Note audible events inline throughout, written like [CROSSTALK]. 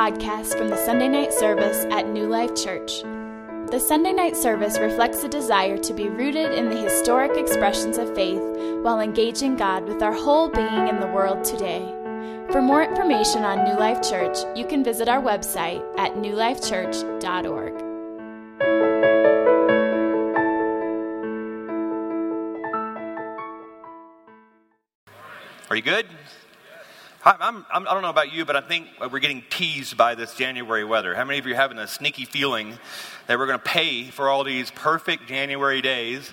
podcast from the Sunday night service at New Life Church. The Sunday night service reflects a desire to be rooted in the historic expressions of faith while engaging God with our whole being in the world today. For more information on New Life Church, you can visit our website at newlifechurch.org. Are you good? I'm, I'm, I don't know about you, but I think we're getting teased by this January weather. How many of you are having a sneaky feeling that we're going to pay for all these perfect January days?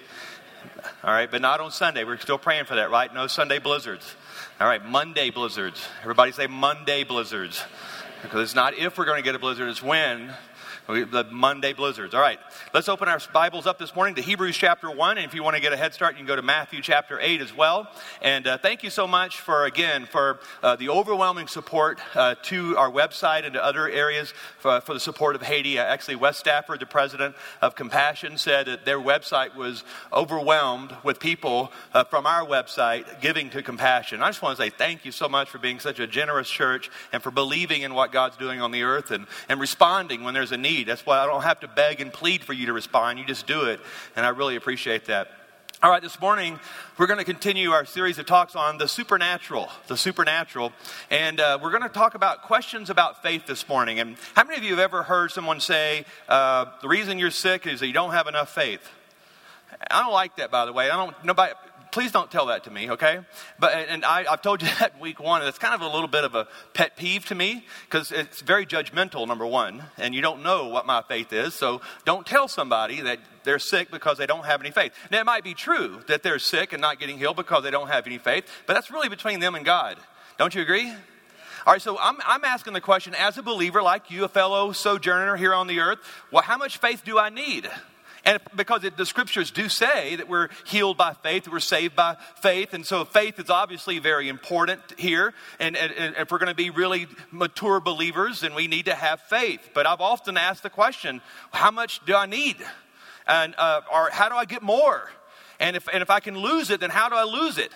All right, but not on Sunday. We're still praying for that, right? No Sunday blizzards. All right, Monday blizzards. Everybody say Monday blizzards. Because it's not if we're going to get a blizzard, it's when the Monday blizzards. All right, let's open our Bibles up this morning to Hebrews chapter 1. And if you want to get a head start, you can go to Matthew chapter 8 as well. And uh, thank you so much for, again, for uh, the overwhelming support uh, to our website and to other areas for, for the support of Haiti. Uh, actually, Wes Stafford, the president of Compassion, said that their website was overwhelmed with people uh, from our website giving to Compassion. I just want to say thank you so much for being such a generous church and for believing in what God's doing on the earth and, and responding when there's a need need. That's why I don't have to beg and plead for you to respond. You just do it. And I really appreciate that. All right, this morning we're going to continue our series of talks on the supernatural, the supernatural, and uh, we're going to talk about questions about faith this morning. And how many of you have ever heard someone say uh, the reason you're sick is that you don't have enough faith? I don't like that, by the way. I don't. Nobody please don't tell that to me, okay? But and I, have told you [LAUGHS] that week one, and it's kind of a little bit of a pet peeve to me because it's very judgmental. Number one, and you don't know what my faith is, so don't tell somebody that they're sick because they don't have any faith. Now it might be true that they're sick and not getting healed because they don't have any faith, but that's really between them and God. Don't you agree? All right, so I'm, I'm asking the question as a believer like you, a fellow sojourner here on the earth, well, how much faith do I need? And because it, the scriptures do say that we're healed by faith, that we're saved by faith. And so faith is obviously very important here. And, and, and if we're going to be really mature believers, then we need to have faith. But I've often asked the question how much do I need? And, uh, or how do I get more? And if, and if I can lose it, then how do I lose it?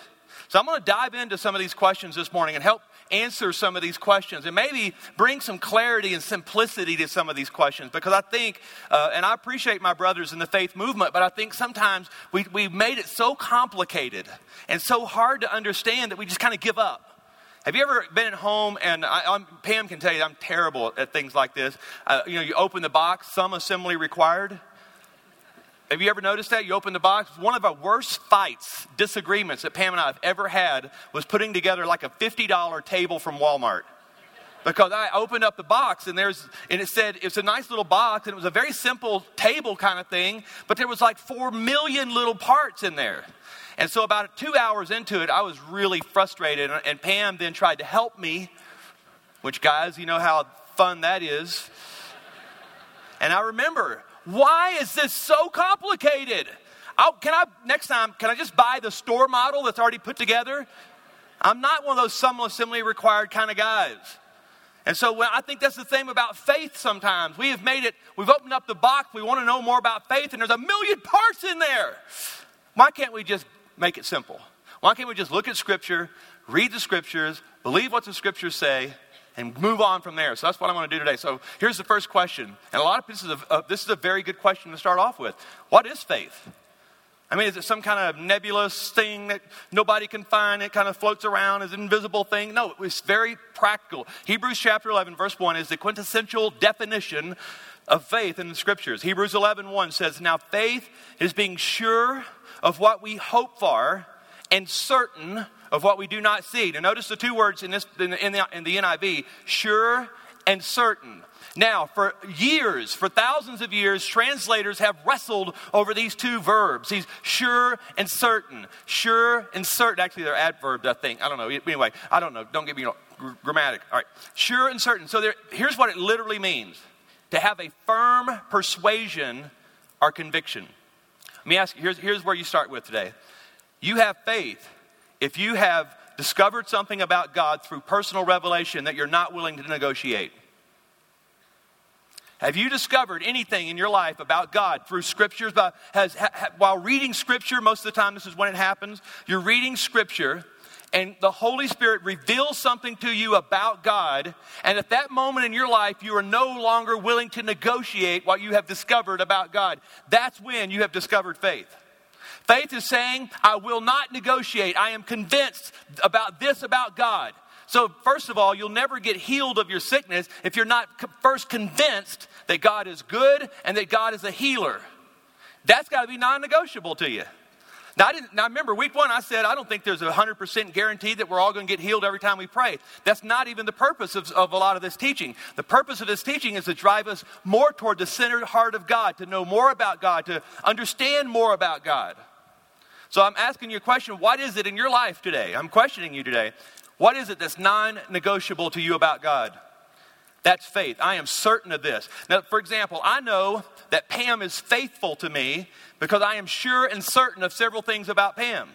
So I'm going to dive into some of these questions this morning and help answer some of these questions and maybe bring some clarity and simplicity to some of these questions because I think, uh, and I appreciate my brothers in the faith movement, but I think sometimes we, we've made it so complicated and so hard to understand that we just kind of give up. Have you ever been at home and I, Pam can tell you I'm terrible at things like this. Uh, you know, you open the box, some assembly required. Have you ever noticed that? You open the box. One of our worst fights, disagreements that Pam and I have ever had was putting together like a $50 table from Walmart. Because I opened up the box and there's and it said it's a nice little box and it was a very simple table kind of thing, but there was like four million little parts in there. And so about two hours into it, I was really frustrated. And Pam then tried to help me, which guys, you know how fun that is. And I remember why is this so complicated? I'll, can I, next time, can I just buy the store model that's already put together? I'm not one of those some assembly required kind of guys. And so I think that's the thing about faith sometimes. We have made it, we've opened up the box, we want to know more about faith, and there's a million parts in there. Why can't we just make it simple? Why can't we just look at Scripture, read the Scriptures, believe what the Scriptures say, and move on from there. So that's what I want to do today. So here's the first question. And a lot of is a, uh, this is a very good question to start off with. What is faith? I mean, is it some kind of nebulous thing that nobody can find? It kind of floats around as an invisible thing? No, it's very practical. Hebrews chapter 11, verse 1 is the quintessential definition of faith in the scriptures. Hebrews 11, 1 says, Now faith is being sure of what we hope for and certain of what we do not see. Now, notice the two words in, this, in, the, in, the, in the NIV sure and certain. Now, for years, for thousands of years, translators have wrestled over these two verbs. He's sure and certain. Sure and certain. Actually, they're adverbs, I think. I don't know. Anyway, I don't know. Don't get me grammatic. All right. Sure and certain. So there, here's what it literally means to have a firm persuasion or conviction. Let me ask you here's, here's where you start with today. You have faith if you have discovered something about God through personal revelation that you're not willing to negotiate? Have you discovered anything in your life about God through scriptures? By, has, ha, while reading scripture, most of the time this is when it happens, you're reading scripture and the Holy Spirit reveals something to you about God, and at that moment in your life, you are no longer willing to negotiate what you have discovered about God. That's when you have discovered faith. Faith is saying, I will not negotiate. I am convinced about this about God. So, first of all, you'll never get healed of your sickness if you're not first convinced that God is good and that God is a healer. That's got to be non negotiable to you. Now, I didn't, now, remember, week one, I said, I don't think there's a 100% guarantee that we're all going to get healed every time we pray. That's not even the purpose of, of a lot of this teaching. The purpose of this teaching is to drive us more toward the centered heart of God, to know more about God, to understand more about God. So I'm asking you a question what is it in your life today? I'm questioning you today. What is it that's non negotiable to you about God? That's faith. I am certain of this. Now, for example, I know that Pam is faithful to me because I am sure and certain of several things about Pam.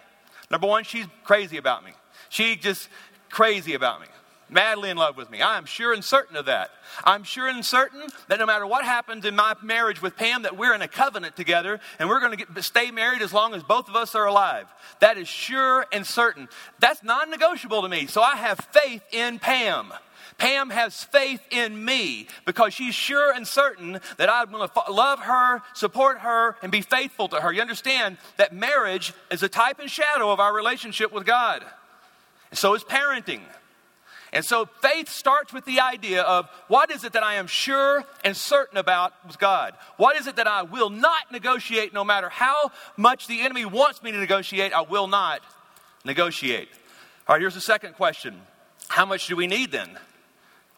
Number one, she's crazy about me. She just crazy about me, madly in love with me. I am sure and certain of that. I'm sure and certain that no matter what happens in my marriage with Pam, that we're in a covenant together and we're going to stay married as long as both of us are alive. That is sure and certain. That's non negotiable to me. So I have faith in Pam. Pam has faith in me because she's sure and certain that I'm going to love her, support her, and be faithful to her. You understand that marriage is a type and shadow of our relationship with God. so is parenting. And so faith starts with the idea of what is it that I am sure and certain about with God? What is it that I will not negotiate no matter how much the enemy wants me to negotiate? I will not negotiate. All right, here's the second question How much do we need then?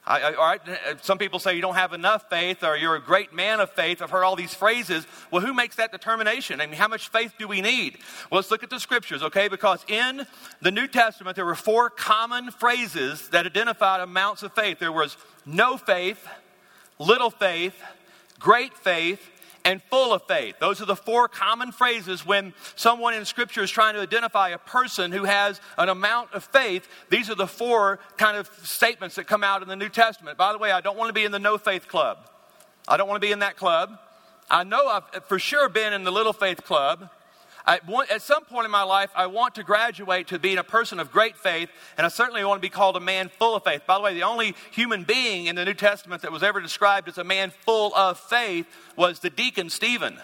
I, I, all right, eh, some people say you don't have enough faith or you're a great man of faith. I've heard all these phrases. Well, who makes that determination? I mean, how much faith do we need? Well, let's look at the scriptures, okay? Because in the New Testament, there were four common phrases that identified amounts of faith there was no faith, little faith, great faith, and full of faith. Those are the four common phrases when someone in Scripture is trying to identify a person who has an amount of faith. These are the four kind of statements that come out in the New Testament. By the way, I don't want to be in the no faith club. I don't want to be in that club. I know I've for sure been in the little faith club. I at some point in my life, I want to graduate to being a person of great faith, and I certainly want to be called a man full of faith. By the way, the only human being in the New Testament that was ever described as a man full of faith was the deacon Stephen.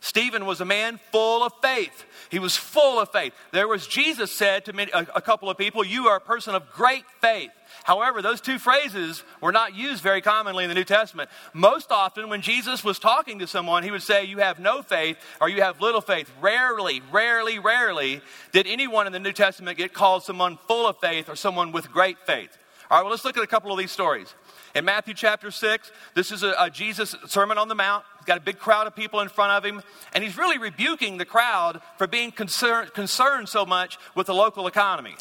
Stephen was a man full of faith. He was full of faith. There was Jesus said to many, a, a couple of people, You are a person of great faith. However, those two phrases were not used very commonly in the New Testament. Most often, when Jesus was talking to someone, he would say, You have no faith or you have little faith. Rarely, rarely, rarely did anyone in the New Testament get called someone full of faith or someone with great faith. All right, well, let's look at a couple of these stories. In Matthew chapter 6, this is a, a, Jesus Sermon on the Mount. He's got a big crowd of people in front of him, and he's really rebuking the crowd for being concerned, concerned so much with the local economy.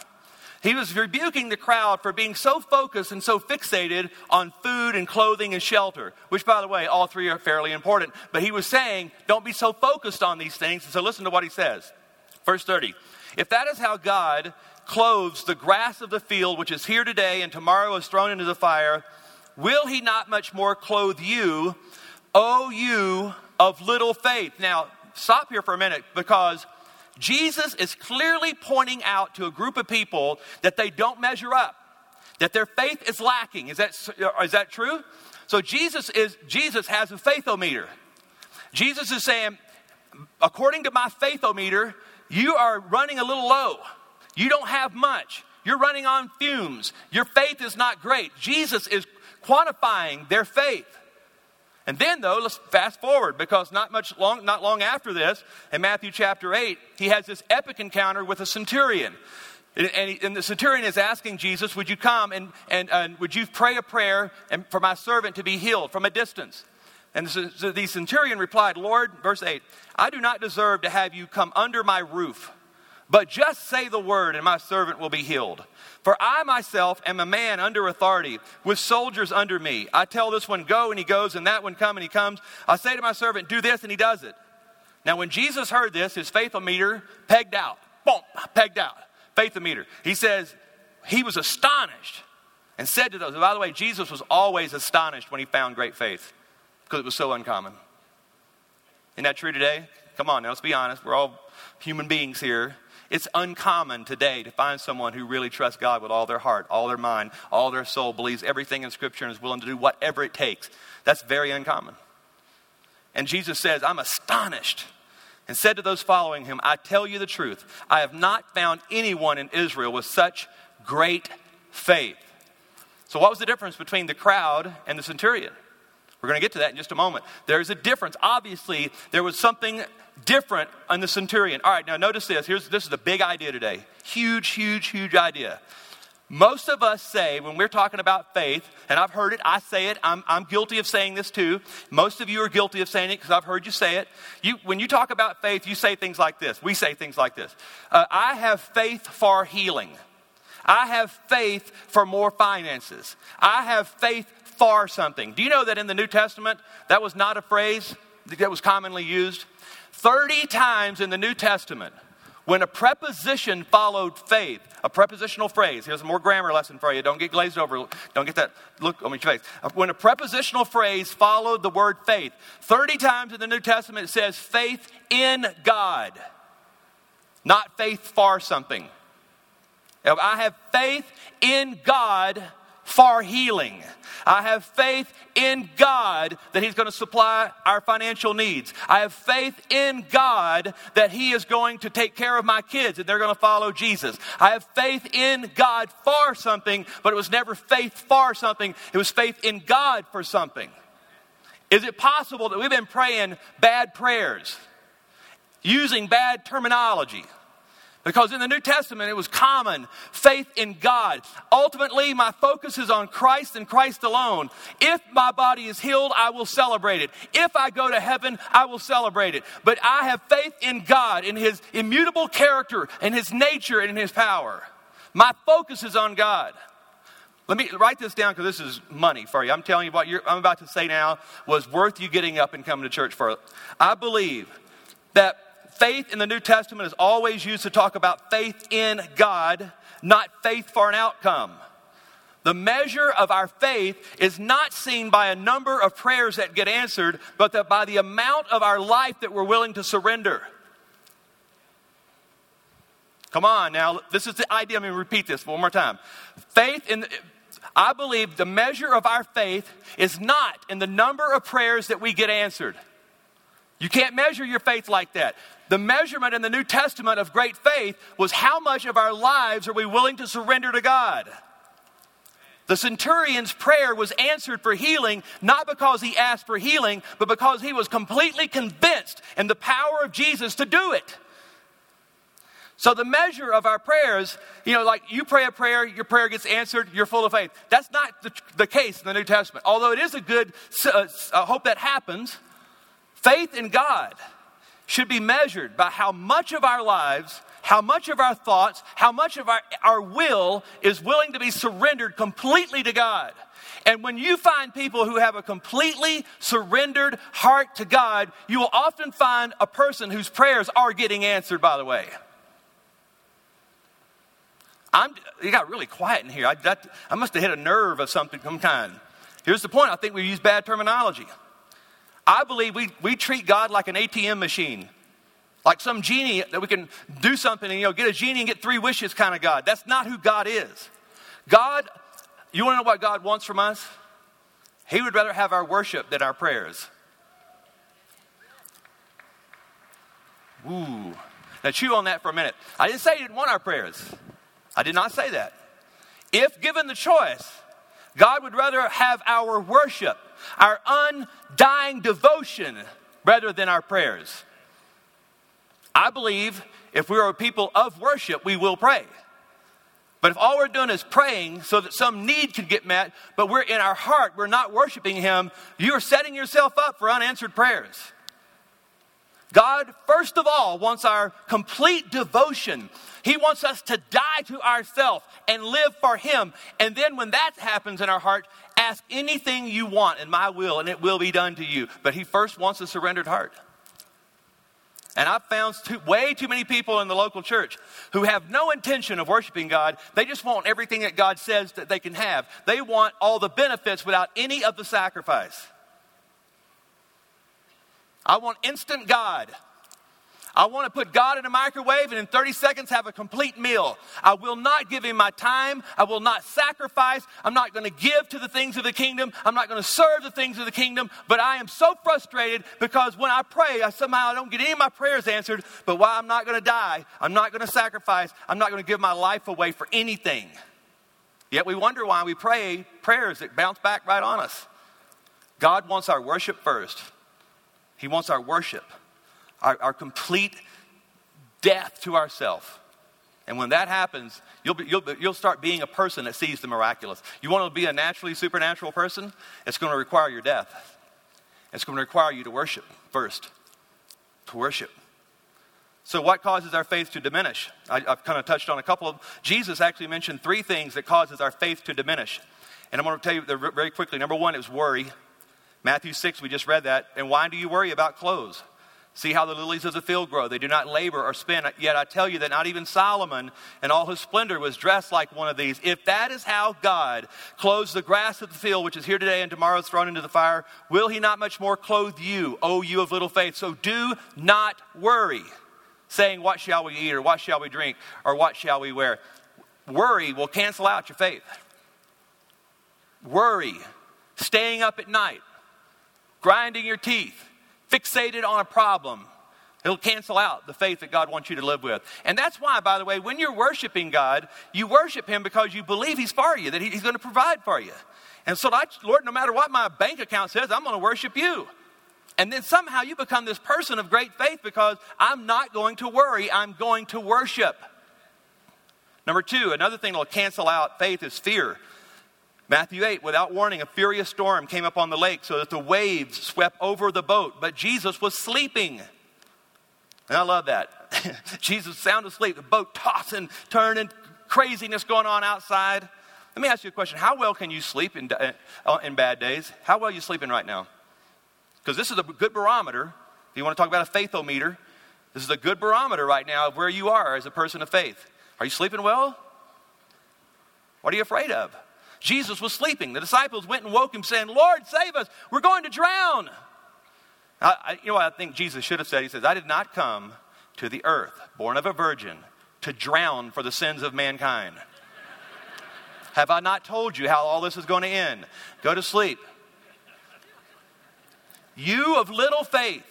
He was rebuking the crowd for being so focused and so fixated on food and clothing and shelter, which, by the way, all three are fairly important. But he was saying, don't be so focused on these things. And so listen to what he says. Verse 30 If that is how God clothes the grass of the field, which is here today and tomorrow is thrown into the fire, will he not much more clothe you, O you of little faith? Now, stop here for a minute because Jesus is clearly pointing out to a group of people that they don't measure up, that their faith is lacking. Is that, is that true? So Jesus is Jesus has a faithometer. Jesus is saying, according to my faithometer, you are running a little low. You don't have much. You're running on fumes. Your faith is not great. Jesus is quantifying their faith. And then, though, let's fast forward because not much long, not long after this, in Matthew chapter 8, he has this epic encounter with a centurion. And, he, and the centurion is asking Jesus, Would you come and, and, and would you pray a prayer and, for my servant to be healed from a distance? And the, the centurion replied, Lord, verse 8, I do not deserve to have you come under my roof, but just say the word, and my servant will be healed. For I myself am a man under authority, with soldiers under me. I tell this one, go, and he goes, and that one, come, and he comes. I say to my servant, do this, and he does it. Now, when Jesus heard this, his faith faithometer pegged out. Boom, pegged out. Faith Faithometer. He says, he was astonished and said to those, by the way, Jesus was always astonished when he found great faith because it was so uncommon. Isn't that true today? Come on now, let's be honest. We're all human beings here. It's uncommon today to find someone who really trusts God with all their heart, all their mind, all their soul, believes everything in Scripture, and is willing to do whatever it takes. That's very uncommon. And Jesus says, I'm astonished. And said to those following him, I tell you the truth, I have not found anyone in Israel with such great faith. So, what was the difference between the crowd and the centurion? We're going to get to that in just a moment. There's a difference. Obviously, there was something different on the centurion. All right, now notice this. Here's, this is the big idea today. Huge, huge, huge idea. Most of us say, when we're talking about faith, and I've heard it, I say it, I'm, I'm guilty of saying this too. Most of you are guilty of saying it because I've heard you say it. You, when you talk about faith, you say things like this. We say things like this uh, I have faith for healing. I have faith for more finances. I have faith for something. Do you know that in the New Testament, that was not a phrase that was commonly used? 30 times in the New Testament, when a preposition followed faith, a prepositional phrase, here's a more grammar lesson for you. Don't get glazed over. Don't get that look on your face. Uh, when a prepositional phrase followed the word faith, 30 times in the New Testament it says faith in God, not faith for something. I have faith in God for healing. I have faith in God that He's going to supply our financial needs. I have faith in God that He is going to take care of my kids and they're going to follow Jesus. I have faith in God for something, but it was never faith for something, it was faith in God for something. Is it possible that we've been praying bad prayers, using bad terminology? Because in the New Testament, it was common faith in God. Ultimately, my focus is on Christ and Christ alone. If my body is healed, I will celebrate it. If I go to heaven, I will celebrate it. But I have faith in God, in His immutable character, in His nature, and in His power. My focus is on God. Let me write this down because this is money for you. I'm telling you what I'm about to say now was worth you getting up and coming to church for. I believe that faith in the New Testament is always used to talk about faith in God, not faith for an outcome. The measure of our faith is not seen by a number of prayers that get answered, but that by the amount of our life that we're willing to surrender. Come on now, this is the idea. Going to repeat this one more time. Faith in, I believe the measure of our faith is not in the number of prayers that we get answered. You can't measure your faith like that. The measurement in the New Testament of great faith was how much of our lives are we willing to surrender to God? The centurion's prayer was answered for healing, not because he asked for healing, but because he was completely convinced in the power of Jesus to do it. So, the measure of our prayers, you know, like you pray a prayer, your prayer gets answered, you're full of faith. That's not the, the case in the New Testament. Although it is a good, uh, I hope that happens. Faith in God should be measured by how much of our lives, how much of our thoughts, how much of our, our will is willing to be surrendered completely to God. And when you find people who have a completely surrendered heart to God, you will often find a person whose prayers are getting answered, by the way. I'm, you got really quiet in here. I, that, I must have hit a nerve of something, some kind. Here's the point I think we use bad terminology. I believe we, we treat God like an ATM machine, like some genie that we can do something and you know get a genie and get three wishes kind of God. That's not who God is. God, you want to know what God wants from us? He would rather have our worship than our prayers. Ooh. Now chew on that for a minute. I didn't say he didn't want our prayers. I did not say that. If given the choice, God would rather have our worship our undying devotion rather than our prayers. I believe if we are a people of worship, we will pray. But if all we're doing is praying so that some need can get met, but we're in our heart, we're not worshiping Him, you're setting yourself up for unanswered prayers. God, first of all, wants our complete devotion. He wants us to die to ourselves and live for Him. And then when that happens in our heart, ask anything you want in my will, and it will be done to you. But He first wants a surrendered heart. And I've found too, way too many people in the local church who have no intention of worshiping God. They just want everything that God says that they can have. They want all the benefits without any of the sacrifice. I want instant God. I want to put God in a microwave and in 30 seconds have a complete meal. I will not give him my time. I will not sacrifice. I'm not going to give to the things of the kingdom. I'm not going to serve the things of the kingdom. But I am so frustrated because when I pray, I somehow I don't get any of my prayers answered. But why I'm not going to die, I'm not going to sacrifice, I'm not going to give my life away for anything. Yet we wonder why we pray prayers that bounce back right on us. God wants our worship first. He wants our worship our, our complete death to ourselves. And when that happens, you'll, be, you'll, you'll start being a person that sees the miraculous. You want to be a naturally supernatural person? It's going to require your death. It's going to require you to worship first. To worship. So, what causes our faith to diminish? I, have kind of touched on a couple of. Jesus actually mentioned three things that causes our faith to diminish. And I'm going to tell you very quickly. Number one is worry. Matthew 6, we just read that. And why do you worry about clothes? See how the lilies of the field grow. They do not labor or spin. Yet I tell you that not even Solomon in all his splendor was dressed like one of these. If that is how God clothes the grass of the field, which is here today and tomorrow is thrown into the fire, will he not much more clothe you, O you of little faith? So do not worry, saying, What shall we eat, or what shall we drink, or what shall we wear? Worry will cancel out your faith. Worry, staying up at night, grinding your teeth fixated on a problem, it'll cancel out the faith that God wants you to live with. And that's why, by the way, when you're worshiping God, you worship Him because you believe He's for you, that He's going to provide for you. And so, Lord, no matter what my bank account says, I'm going to worship you. And then somehow you become this person of great faith because I'm not going to worry, I'm going to worship. Number two, another thing that will cancel out faith is fear. Matthew 8, without warning, a furious storm came up on the lake so that the waves swept over the boat, but Jesus was sleeping. And I love that. [LAUGHS] Jesus sound asleep, the boat tossing, turning, craziness going on outside. Let me ask you a question. How well can you sleep in, uh, in bad days? How well are you sleeping right now? Because this is a good barometer. If you want to talk about a faithometer, this is a good barometer right now of where you are as a person of faith. Are you sleeping well? What are you afraid of? Jesus was sleeping. The disciples went and woke him, saying, Lord, save us. We're going to drown. I, I, you know what I think Jesus should have said? He says, I did not come to the earth, born of a virgin, to drown for the sins of mankind. [LAUGHS] have I not told you how all this is going to end? Go to sleep. You of little faith,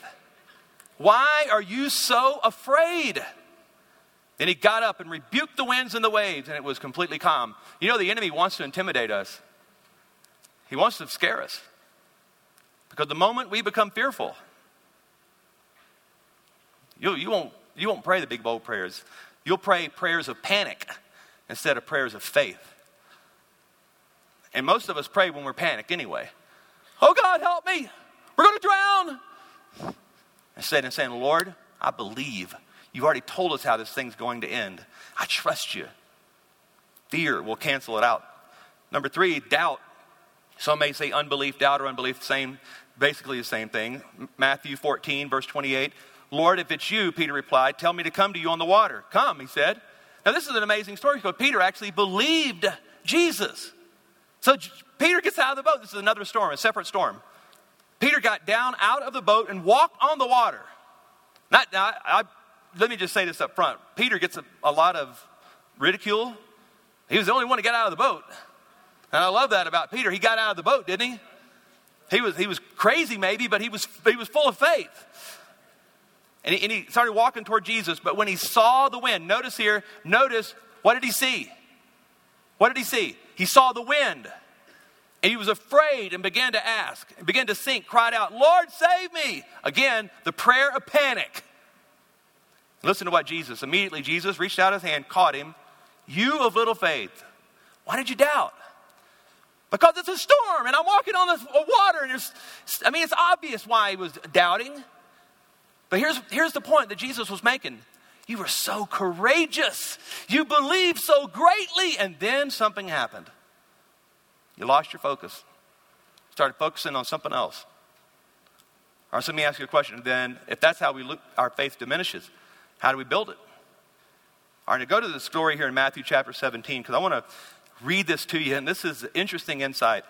why are you so afraid? Then he got up and rebuked the winds and the waves, and it was completely calm. You know, the enemy wants to intimidate us, he wants to scare us. Because the moment we become fearful, you, you, won't, you won't pray the big, bold prayers. You'll pray prayers of panic instead of prayers of faith. And most of us pray when we're panicked anyway. Oh God, help me! We're going to drown! Instead of saying, Lord, I believe You've already told us how this thing's going to end. I trust you. Fear will cancel it out. Number three, doubt. Some may say unbelief, doubt, or unbelief, same, basically the same thing. Matthew 14, verse 28. Lord, if it's you, Peter replied, tell me to come to you on the water. Come, he said. Now, this is an amazing story because Peter actually believed Jesus. So Peter gets out of the boat. This is another storm, a separate storm. Peter got down out of the boat and walked on the water. Not, now, I, let me just say this up front. Peter gets a, a lot of ridicule. He was the only one to get out of the boat. And I love that about Peter. He got out of the boat, didn't he? He was, he was crazy, maybe, but he was, he was full of faith. And he, and he started walking toward Jesus. But when he saw the wind, notice here, notice what did he see? What did he see? He saw the wind. And he was afraid and began to ask, began to sink, cried out, Lord, save me. Again, the prayer of panic. Listen to what Jesus, immediately Jesus reached out his hand, caught him. You of little faith, why did you doubt? Because it's a storm and I'm walking on the water and there's, I mean, it's obvious why he was doubting. But here's, here's the point that Jesus was making. You were so courageous. You believed so greatly. And then something happened. You lost your focus. Started focusing on something else. All right, so let me ask you a question. Then, if that's how we look, our faith diminishes, how do we build it? All right, now go to the story here in Matthew chapter 17 because I want to read this to you, and this is interesting insight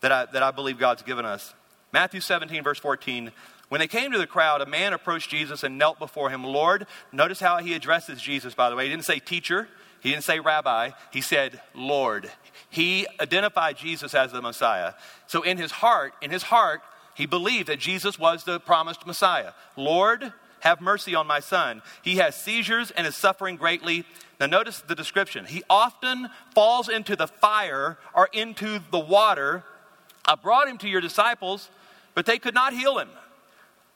that I, that I believe God's given us. Matthew 17, verse 14 When they came to the crowd, a man approached Jesus and knelt before him. Lord, notice how he addresses Jesus, by the way. He didn't say teacher, he didn't say rabbi, he said Lord. He identified Jesus as the Messiah. So in his heart, in his heart, he believed that Jesus was the promised Messiah. Lord, have mercy on my son. He has seizures and is suffering greatly. Now, notice the description. He often falls into the fire or into the water. I brought him to your disciples, but they could not heal him.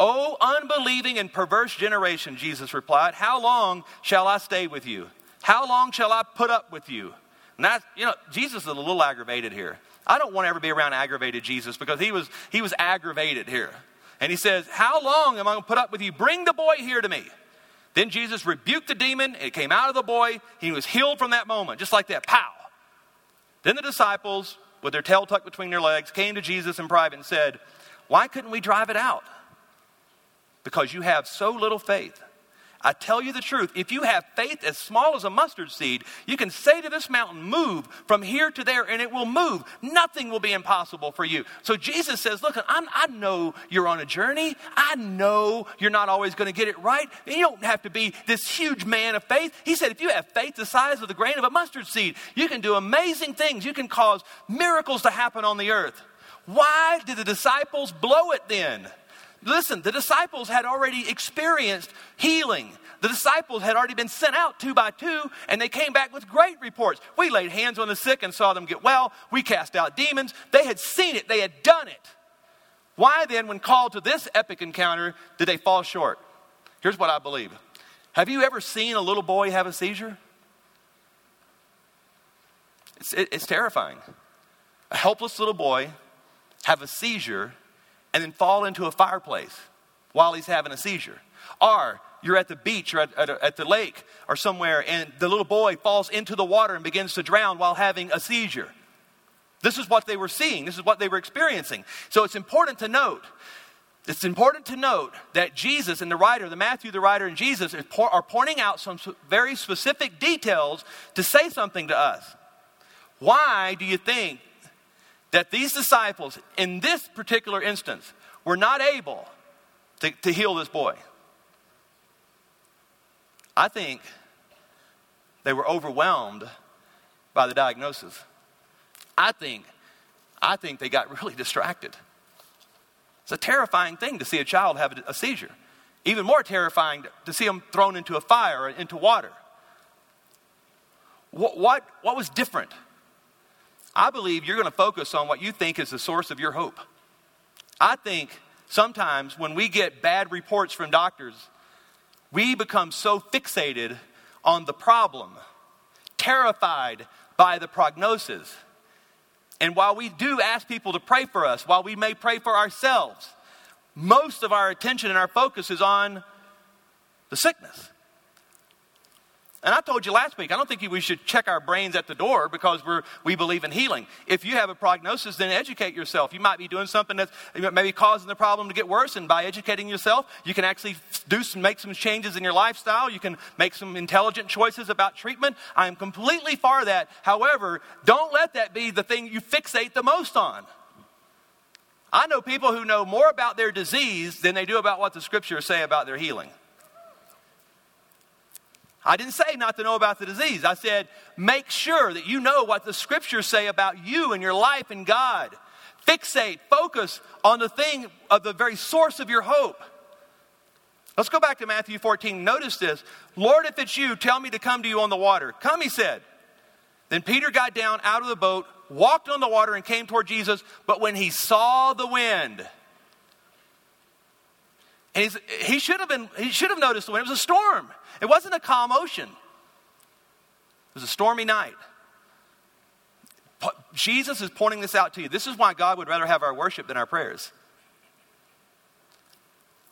O unbelieving and perverse generation, Jesus replied, How long shall I stay with you? How long shall I put up with you? And that's, you know, Jesus is a little aggravated here. I don't want to ever be around aggravated Jesus because he was, he was aggravated here. And he says, How long am I going to put up with you? Bring the boy here to me. Then Jesus rebuked the demon. It came out of the boy. He was healed from that moment, just like that. Pow. Then the disciples, with their tail tucked between their legs, came to Jesus in private and said, Why couldn't we drive it out? Because you have so little faith. I tell you the truth, if you have faith as small as a mustard seed, you can say to this mountain, Move from here to there, and it will move. Nothing will be impossible for you. So Jesus says, Look, I'm, i know you're on a journey. I know you're not always going to get it right. You don't have to be this huge man of faith. He said, If you have faith the size of the grain of a mustard seed, you can do amazing things. You can cause miracles to happen on the earth. Why did the disciples blow it then? Listen, the disciples had already experienced healing. The disciples had already been sent out two by two, and they came back with great reports. We laid hands on the sick and saw them get well. We cast out demons. They had seen it, they had done it. Why then, when called to this epic encounter, did they fall short? Here's what I believe Have you ever seen a little boy have a seizure? It's, it, it's terrifying. A helpless little boy have a seizure and then fall into a fireplace while he's having a seizure. Or you're at the beach or at, at, at, the lake or somewhere and the little boy falls into the water and begins to drown while having a seizure. This is what they were seeing, this is what they were experiencing. So it's important to note. It's important to note that Jesus and the writer, the Matthew, the writer, and Jesus are pointing out some very specific details to say something to us. Why do you think that these disciples, in this particular instance, were not able to, to heal this boy. I think they were overwhelmed by the diagnosis. I think, I think they got really [LAUGHS] distracted. It's a terrifying thing to see a child have a, a seizure. Even more terrifying to see them thrown into a fire or into water. What, what, what was different? I believe you're going to focus on what you think is the source of your hope. I think sometimes when we get bad reports from doctors, we become so fixated on the problem, terrified by the prognosis. And while we do ask people to pray for us, while we may pray for ourselves, most of our attention and our focus is on the sickness. And I told you last week, I don't think we should check our brains at the door because we're, we believe in healing. If you have a prognosis, then educate yourself. You might be doing something that's maybe causing the problem to get worse, and by educating yourself, you can actually do some, make some changes in your lifestyle. You can make some intelligent choices about treatment. I am completely for that. However, don't let that be the thing you fixate the most on. I know people who know more about their disease than they do about what the scriptures say about their healing. I didn't say not to know about the disease. I said, make sure that you know what the scriptures say about you and your life and God. Fixate, focus on the thing of the very source of your hope. Let's go back to Matthew 14. Notice this Lord, if it's you, tell me to come to you on the water. Come, he said. Then Peter got down out of the boat, walked on the water, and came toward Jesus. But when he saw the wind, and he should have been, he should have noticed the wind. It was a storm. It wasn't a calm ocean. It was a stormy night. Jesus is pointing this out to you. This is why God would rather have our worship than our prayers.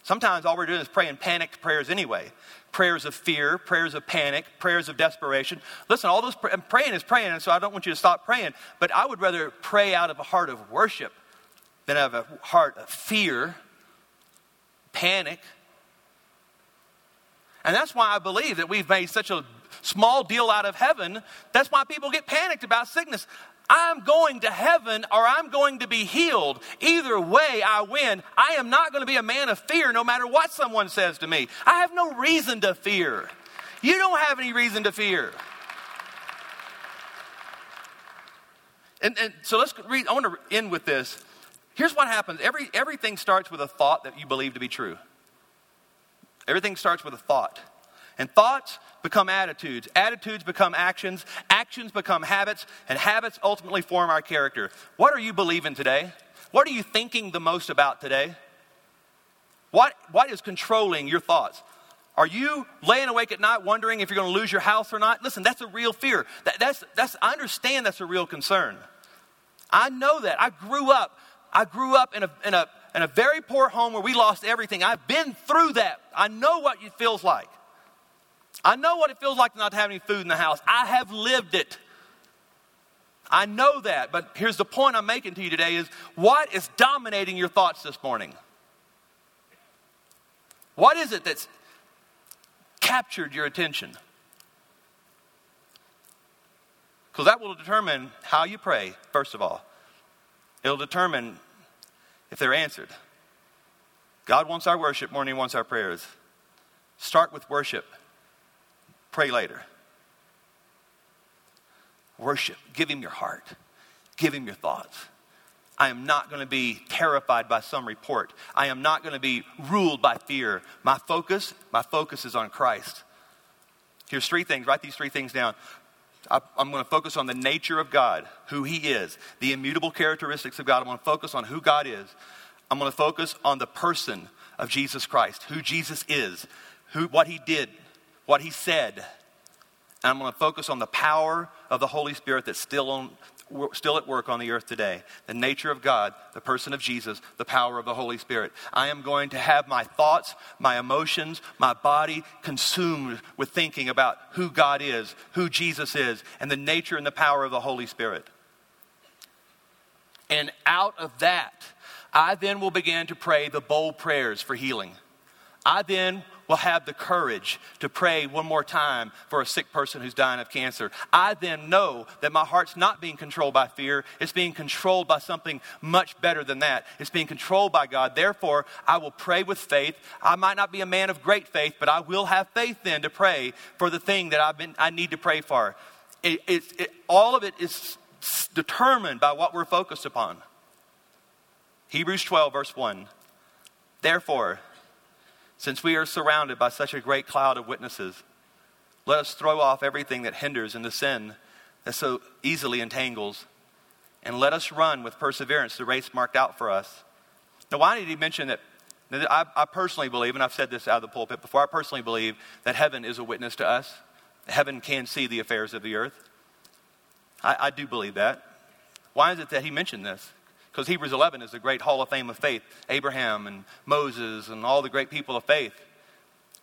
Sometimes all we're doing is praying panicked prayers anyway. Prayers of fear, prayers of panic, prayers of desperation. Listen, all those praying is praying, and so I don't want you to stop praying. But I would rather pray out of a heart of worship than out of a heart of fear panic. And that's why I believe that we've made such a small deal out of heaven. That's why people get panicked about sickness. I'm going to heaven or I'm going to be healed. Either way, I win. I am not going to be a man of fear no matter what someone says to me. I have no reason to fear. You don't have any reason to fear. And, and so let's read. I want to end with this. Here's what happens Every, everything starts with a thought that you believe to be true. Everything starts with a thought. And thoughts become attitudes. Attitudes become actions. Actions become habits. And habits ultimately form our character. What are you believing today? What are you thinking the most about today? What, what is controlling your thoughts? Are you laying awake at night wondering if you're going to lose your house or not? Listen, that's a real fear. That, that's, that's, I understand that's a real concern. I know that. I grew up. I grew up in a, in a, in a very poor home where we lost everything. I've been through that. I know what it feels like. I know what it feels like not to have any food in the house. I have lived it. I know that. But here's the point I'm making to you today is what is dominating your thoughts this morning? What is it that's captured your attention? Because that will determine how you pray, first of all. It'll determine if they're answered. God wants our worship more than He wants our prayers. Start with worship, pray later. Worship, give Him your heart, give Him your thoughts. I am not going to be terrified by some report. I am not going to be ruled by fear. My focus, my focus is on Christ. Here's three things. Write these three things down. I'm going to focus on the nature of God, who He is, the immutable characteristics of God. I'm going to focus on who God is. I'm going to focus on the person of Jesus Christ, who Jesus is, who, what He did, what He said. And I'm going to focus on the power of the Holy Spirit that's still on, still at work on the earth today. The nature of God, the person of Jesus, the power of the Holy Spirit. I am going to have my thoughts, my emotions, my body consumed with thinking about who God is, who Jesus is, and the nature and the power of the Holy Spirit. And out of that, I then will begin to pray the bold prayers for healing. I then will have the courage to pray one more time for a sick person who's dying of cancer. I then know that my heart's not being controlled by fear, it's being controlled by something much better than that. It's being controlled by God. Therefore, I will pray with faith. I might not be a man of great faith, but I will have faith then to pray for the thing that I've been, I need to pray for. It, it, it, all of it is determined by what we're focused upon. Hebrews 12, verse 1. Therefore, since we are surrounded by such a great cloud of witnesses, let us throw off everything that hinders and the sin that so easily entangles, and let us run with perseverance the race marked out for us. Now, why did he mention that? I, I personally believe, and I've said this out of the pulpit before, I personally believe that heaven is a witness to us. Heaven can see the affairs of the earth. I, I do believe that. Why is it that he mentioned this? Because Hebrews 11 is the great hall of fame of faith Abraham and Moses and all the great people of faith.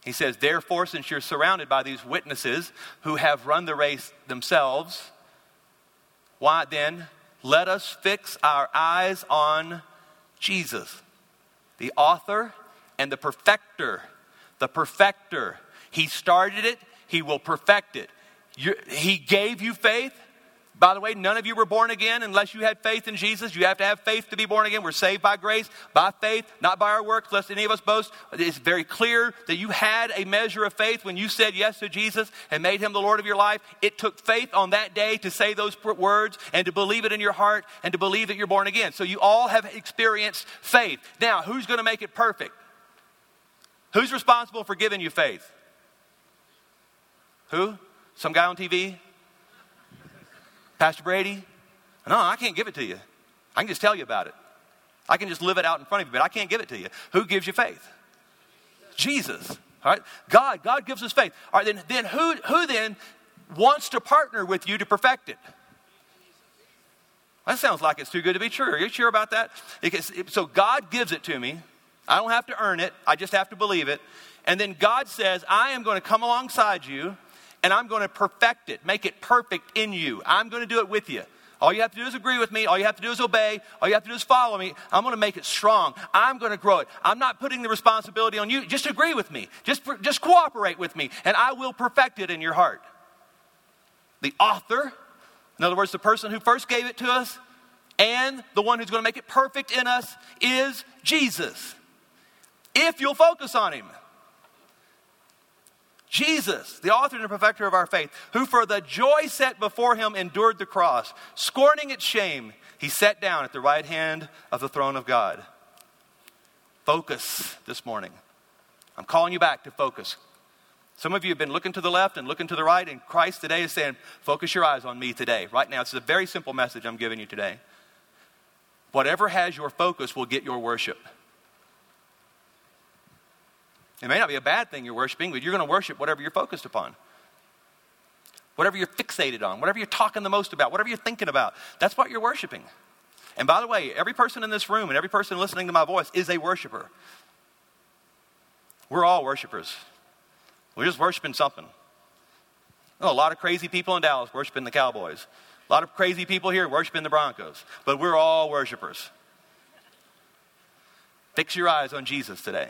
He says, Therefore, since you're surrounded by these witnesses who have run the race themselves, why then let us fix our eyes on Jesus, the author and the perfecter. The perfecter. He started it, he will perfect it. You're, he gave you faith, by the way, none of you were born again unless you had faith in Jesus. You have to have faith to be born again. We're saved by grace, by faith, not by our works, lest any of us boast. It's very clear that you had a measure of faith when you said yes to Jesus and made him the Lord of your life. It took faith on that day to say those words and to believe it in your heart and to believe that you're born again. So you all have experienced faith. Now, who's going to make it perfect? Who's responsible for giving you faith? Who? Some guy on TV? Pastor Brady? No, I can't give it to you. I can just tell you about it. I can just live it out in front of you, but I can't give it to you. Who gives you faith? Jesus. All right? God. God gives us faith. All right, then, then who, who then wants to partner with you to perfect it? That sounds like it's too good to be true. Are you sure about that? so God gives it to me. I don't have to earn it. I just have to believe it. And then God says, I am going to come alongside you and I'm going to perfect it, make it perfect in you. I'm going to do it with you. All you have to do is agree with me. All you have to do is obey. All you have to do is follow me. I'm going to make it strong. I'm going to grow it. I'm not putting the responsibility on you. Just agree with me. Just, just cooperate with me, and I will perfect it in your heart. the author, in other words, the person who first gave it to us, and the one who's going to make it perfect in us is Jesus. If you'll focus on him. Jesus, the author and perfecter of our faith, who for the joy set before him endured the cross, scorning its shame, he sat down at the right hand of the throne of God. Focus this morning. I'm calling you back to focus. Some of you have been looking to the left and looking to the right, and Christ today is saying, Focus your eyes on me today, right now. It's a very simple message I'm giving you today. Whatever has your focus will get your worship. It may not be a bad thing you're worshiping, but you're going to worship whatever you're focused upon. Whatever you're fixated on, whatever you're talking the most about, whatever you're thinking about, that's what you're worshiping. And by the way, every person in this room and every person listening to my voice is a worshiper. We're all worshipers. We're just worshiping something. Oh, a lot of crazy people in Dallas worshiping the Cowboys. A lot of crazy people here worshiping the Broncos. But we're all worshipers. Fix your eyes on Jesus today.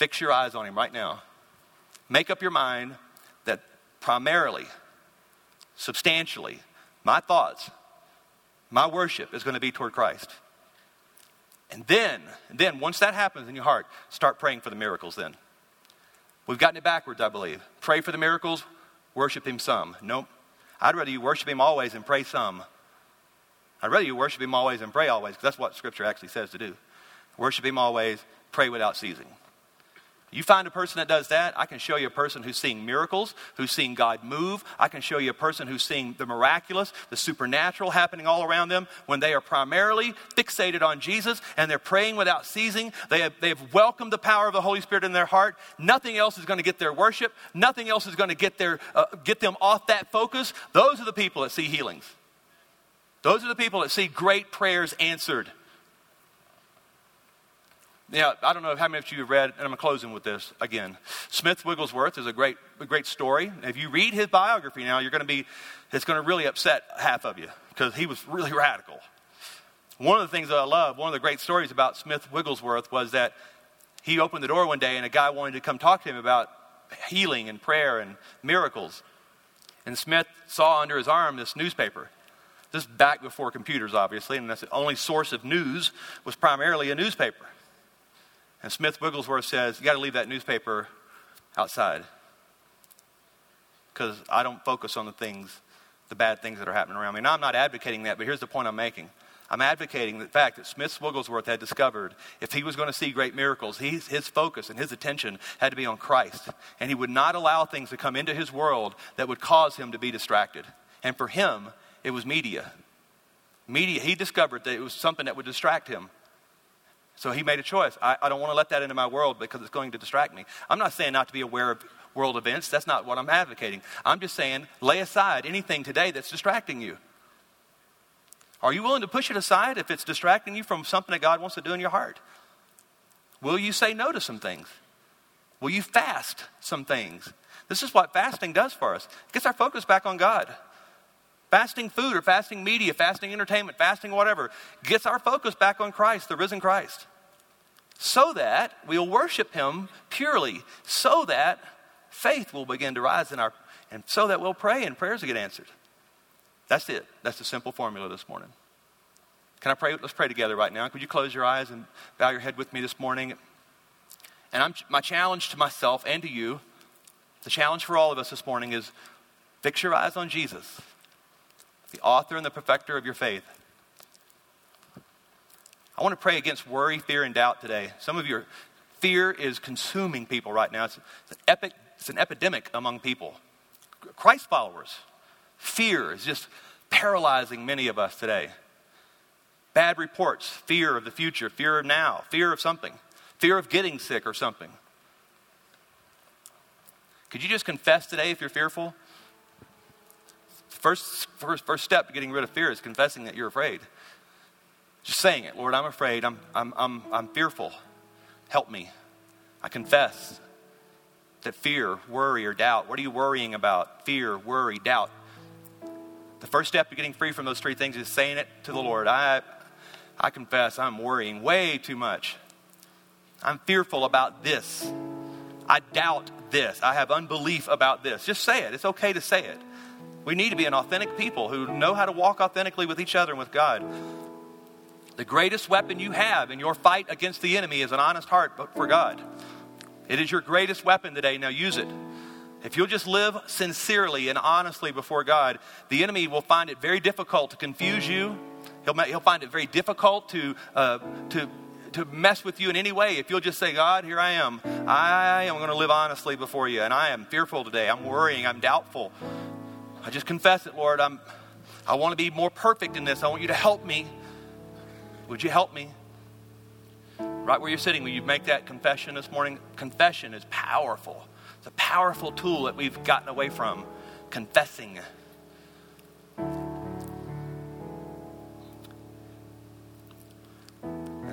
Fix your eyes on him right now. Make up your mind that primarily, substantially, my thoughts, my worship is going to be toward Christ. And then, then once that happens in your heart, start praying for the miracles then. We've gotten it backwards, I believe. Pray for the miracles, worship him some. Nope. I'd rather you worship him always and pray some. I'd rather you worship him always and pray always, because that's what Scripture actually says to do. Worship him always, pray without ceasing. You find a person that does that, I can show you a person who's seeing miracles, who's seeing God move. I can show you a person who's seeing the miraculous, the supernatural happening all around them when they are primarily fixated on Jesus and they're praying without ceasing. They have, they have welcomed the power of the Holy Spirit in their heart. Nothing else is going to get their worship. Nothing else is going to get, their, uh, get them off that focus. Those are the people that see healings. Those are the people that see great prayers answered. Now, I don't know how many of you have read, and I'm closing with this again. Smith Wigglesworth is a great, a great story. If you read his biography now, you're going to be, it's going to really upset half of you because he was really [LAUGHS] radical. One of the things that I love, one of the great stories about Smith Wigglesworth was that he opened the door one day and a guy wanted to come talk to him about healing and prayer and miracles. And Smith saw under his arm this newspaper. This back before computers, obviously, and that's the only source of news was primarily a newspaper. And Smith Wigglesworth says, You got to leave that newspaper outside. Because I don't focus on the things, the bad things that are happening around me. Now, I'm not advocating that, but here's the point I'm making. I'm advocating the fact that Smith Wigglesworth had discovered if he was going to see great miracles, his focus and his attention had to be on Christ. And he would not allow things to come into his world that would cause him to be distracted. And for him, it was media. Media, he discovered that it was something that would distract him. So he made a choice. I, I don't want to let that into my world because it's going to distract me. I'm not saying not to be aware of world events. That's not what I'm advocating. I'm just saying lay aside anything today that's distracting you. Are you willing to push it aside if it's distracting you from something that God wants to do in your heart? Will you say no to some things? Will you fast some things? This is what fasting does for us. It gets our focus back on God. Fasting food or fasting media, fasting entertainment, fasting whatever gets our focus back on Christ, the risen Christ so that we'll worship him purely, so that faith will begin to rise in our, and so that we'll pray and prayers will get answered. That's it. That's the simple formula this morning. Can I pray? Let's pray together right now. Could you close your eyes and bow your head with me this morning? And I'm, my challenge to myself and to you, the challenge for all of us this morning is fix your eyes on Jesus, the author and the perfecter of your faith. I want to pray against worry, fear, and doubt today. Some of your fear is consuming people right now. It's, it's, an, epic, it's an epidemic among people. Christ followers, fear is just paralyzing many of us today. Bad reports, fear of the future, fear of now, fear of something, fear of getting sick or something. Could you just confess today if you're fearful? First, first, first step to getting rid of fear is confessing that you're afraid. Just saying it, Lord, I'm afraid, I'm, I'm, I'm, I'm fearful. Help me. I confess that fear, worry, or doubt. What are you worrying about? Fear, worry, doubt. The first step to getting free from those three things is saying it to the Lord. I, I confess I'm worrying way too much. I'm fearful about this. I doubt this. I have unbelief about this. Just say it. It's okay to say it. We need to be an authentic people who know how to walk authentically with each other and with God. The greatest weapon you have in your fight against the enemy is an honest heart but for God. It is your greatest weapon today. Now use it. If you'll just live sincerely and honestly before God, the enemy will find it very difficult to confuse you. He'll, he'll find it very difficult to, uh, to, to mess with you in any way. If you'll just say, God, here I am. I am going to live honestly before you, and I am fearful today. I'm worrying. I'm doubtful. I just confess it, Lord. I'm, I want to be more perfect in this. I want you to help me. Would you help me? Right where you're sitting, will you make that confession this morning? Confession is powerful. It's a powerful tool that we've gotten away from. Confessing. And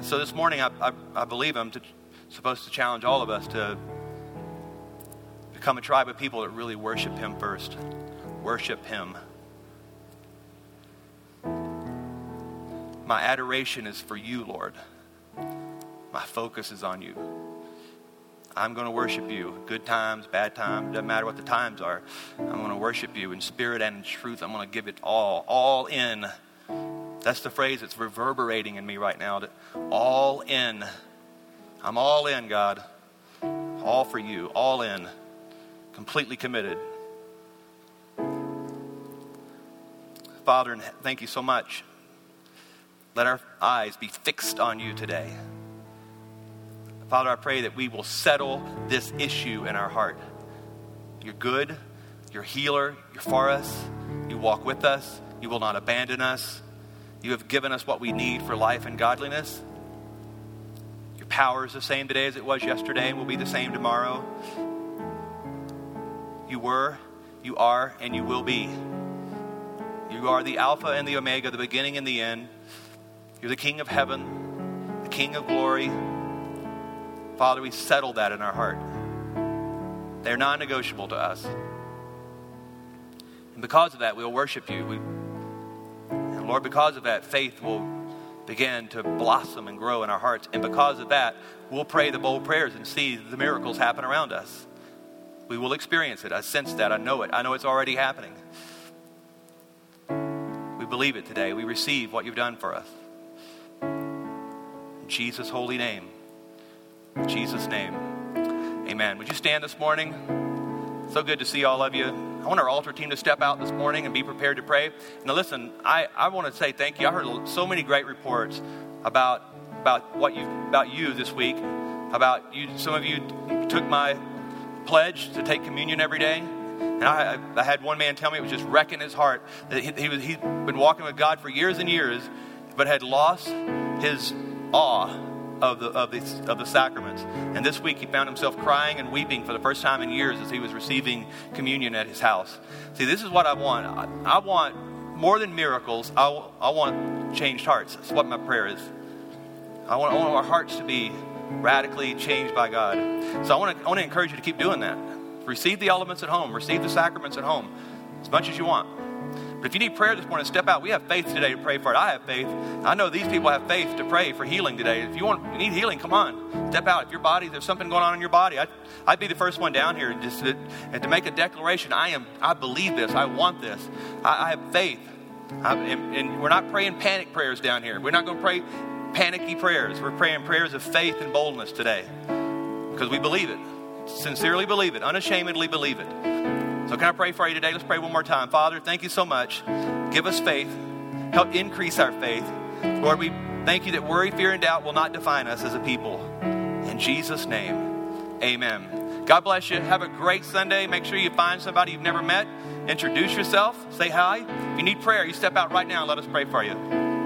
so this morning, I, I, I believe I'm to, supposed to challenge all of us to become a tribe of people that really worship Him first worship Him. My adoration is for you, Lord. My focus is on you. I'm going to worship you. Good times, bad times, doesn't matter what the times are. I'm going to worship you in spirit and in truth. I'm going to give it all, all in. That's the phrase that's reverberating in me right now. All in. I'm all in, God. All for you, all in. Completely committed. Father, thank you so much. Let our eyes be fixed on you today. Father, I pray that we will settle this issue in our heart. You're good, you're healer, you're for us, you walk with us, you will not abandon us. You have given us what we need for life and godliness. Your power is the same today as it was yesterday and will be the same tomorrow. You were, you are, and you will be. You are the Alpha and the Omega, the beginning and the end. You're the King of heaven, the King of glory. Father, we settle that in our heart. They're non negotiable to us. And because of that, we'll worship you. We, and Lord, because of that, faith will begin to blossom and grow in our hearts. And because of that, we'll pray the bold prayers and see the miracles happen around us. We will experience it. I sense that. I know it. I know it's already happening We believe it today. We receive what you've done for us. Jesus' holy name. In Jesus' name. Amen. Would you stand this morning? So good to see all of you. I want our altar team to step out this morning and be prepared to pray. Now, listen, I, I want to say thank you. I heard so many great reports about, about what you about you this week. About you. Some of you took my pledge to take communion every day. And I, I, had one man tell me it was just wrecking his heart that he, he was, he'd been walking with God for years and years, but had lost his awe of the, of, the, of the sacraments. And this week he found himself crying and weeping for the first time in years as he was receiving communion at his house. See, this is what I want. I, I want more than miracles, I, I want changed hearts. That's what my prayer is. I want, I want our hearts to be radically changed by God. So I want to, I want to encourage you to keep doing that. Receive the elements at home, receive the sacraments at home as much as you want. But if you need prayer this morning, step out. We have faith today to pray for it. I have faith. I know these people have faith to pray for healing today. If you want, you need healing, come on. Step out. If your body, there's something going on in your body, I, I'd be the first one down here just to, and to make a declaration. I am. I believe this. I want this. I, I have faith. I, and, and we're not praying panic prayers down here. We're not going to pray panicky prayers. We're praying prayers of faith and boldness today because we believe it. Sincerely believe it, unashamedly believe it. So, can I pray for you today? Let's pray one more time. Father, thank you so much. Give us faith. Help increase our faith. Lord, we thank you that worry, fear, and doubt will not define us as a people. In Jesus' name, amen. God bless you. Have a great Sunday. Make sure you find somebody you've never met. Introduce yourself. Say hi. If you need prayer, you step out right now and let us pray for you.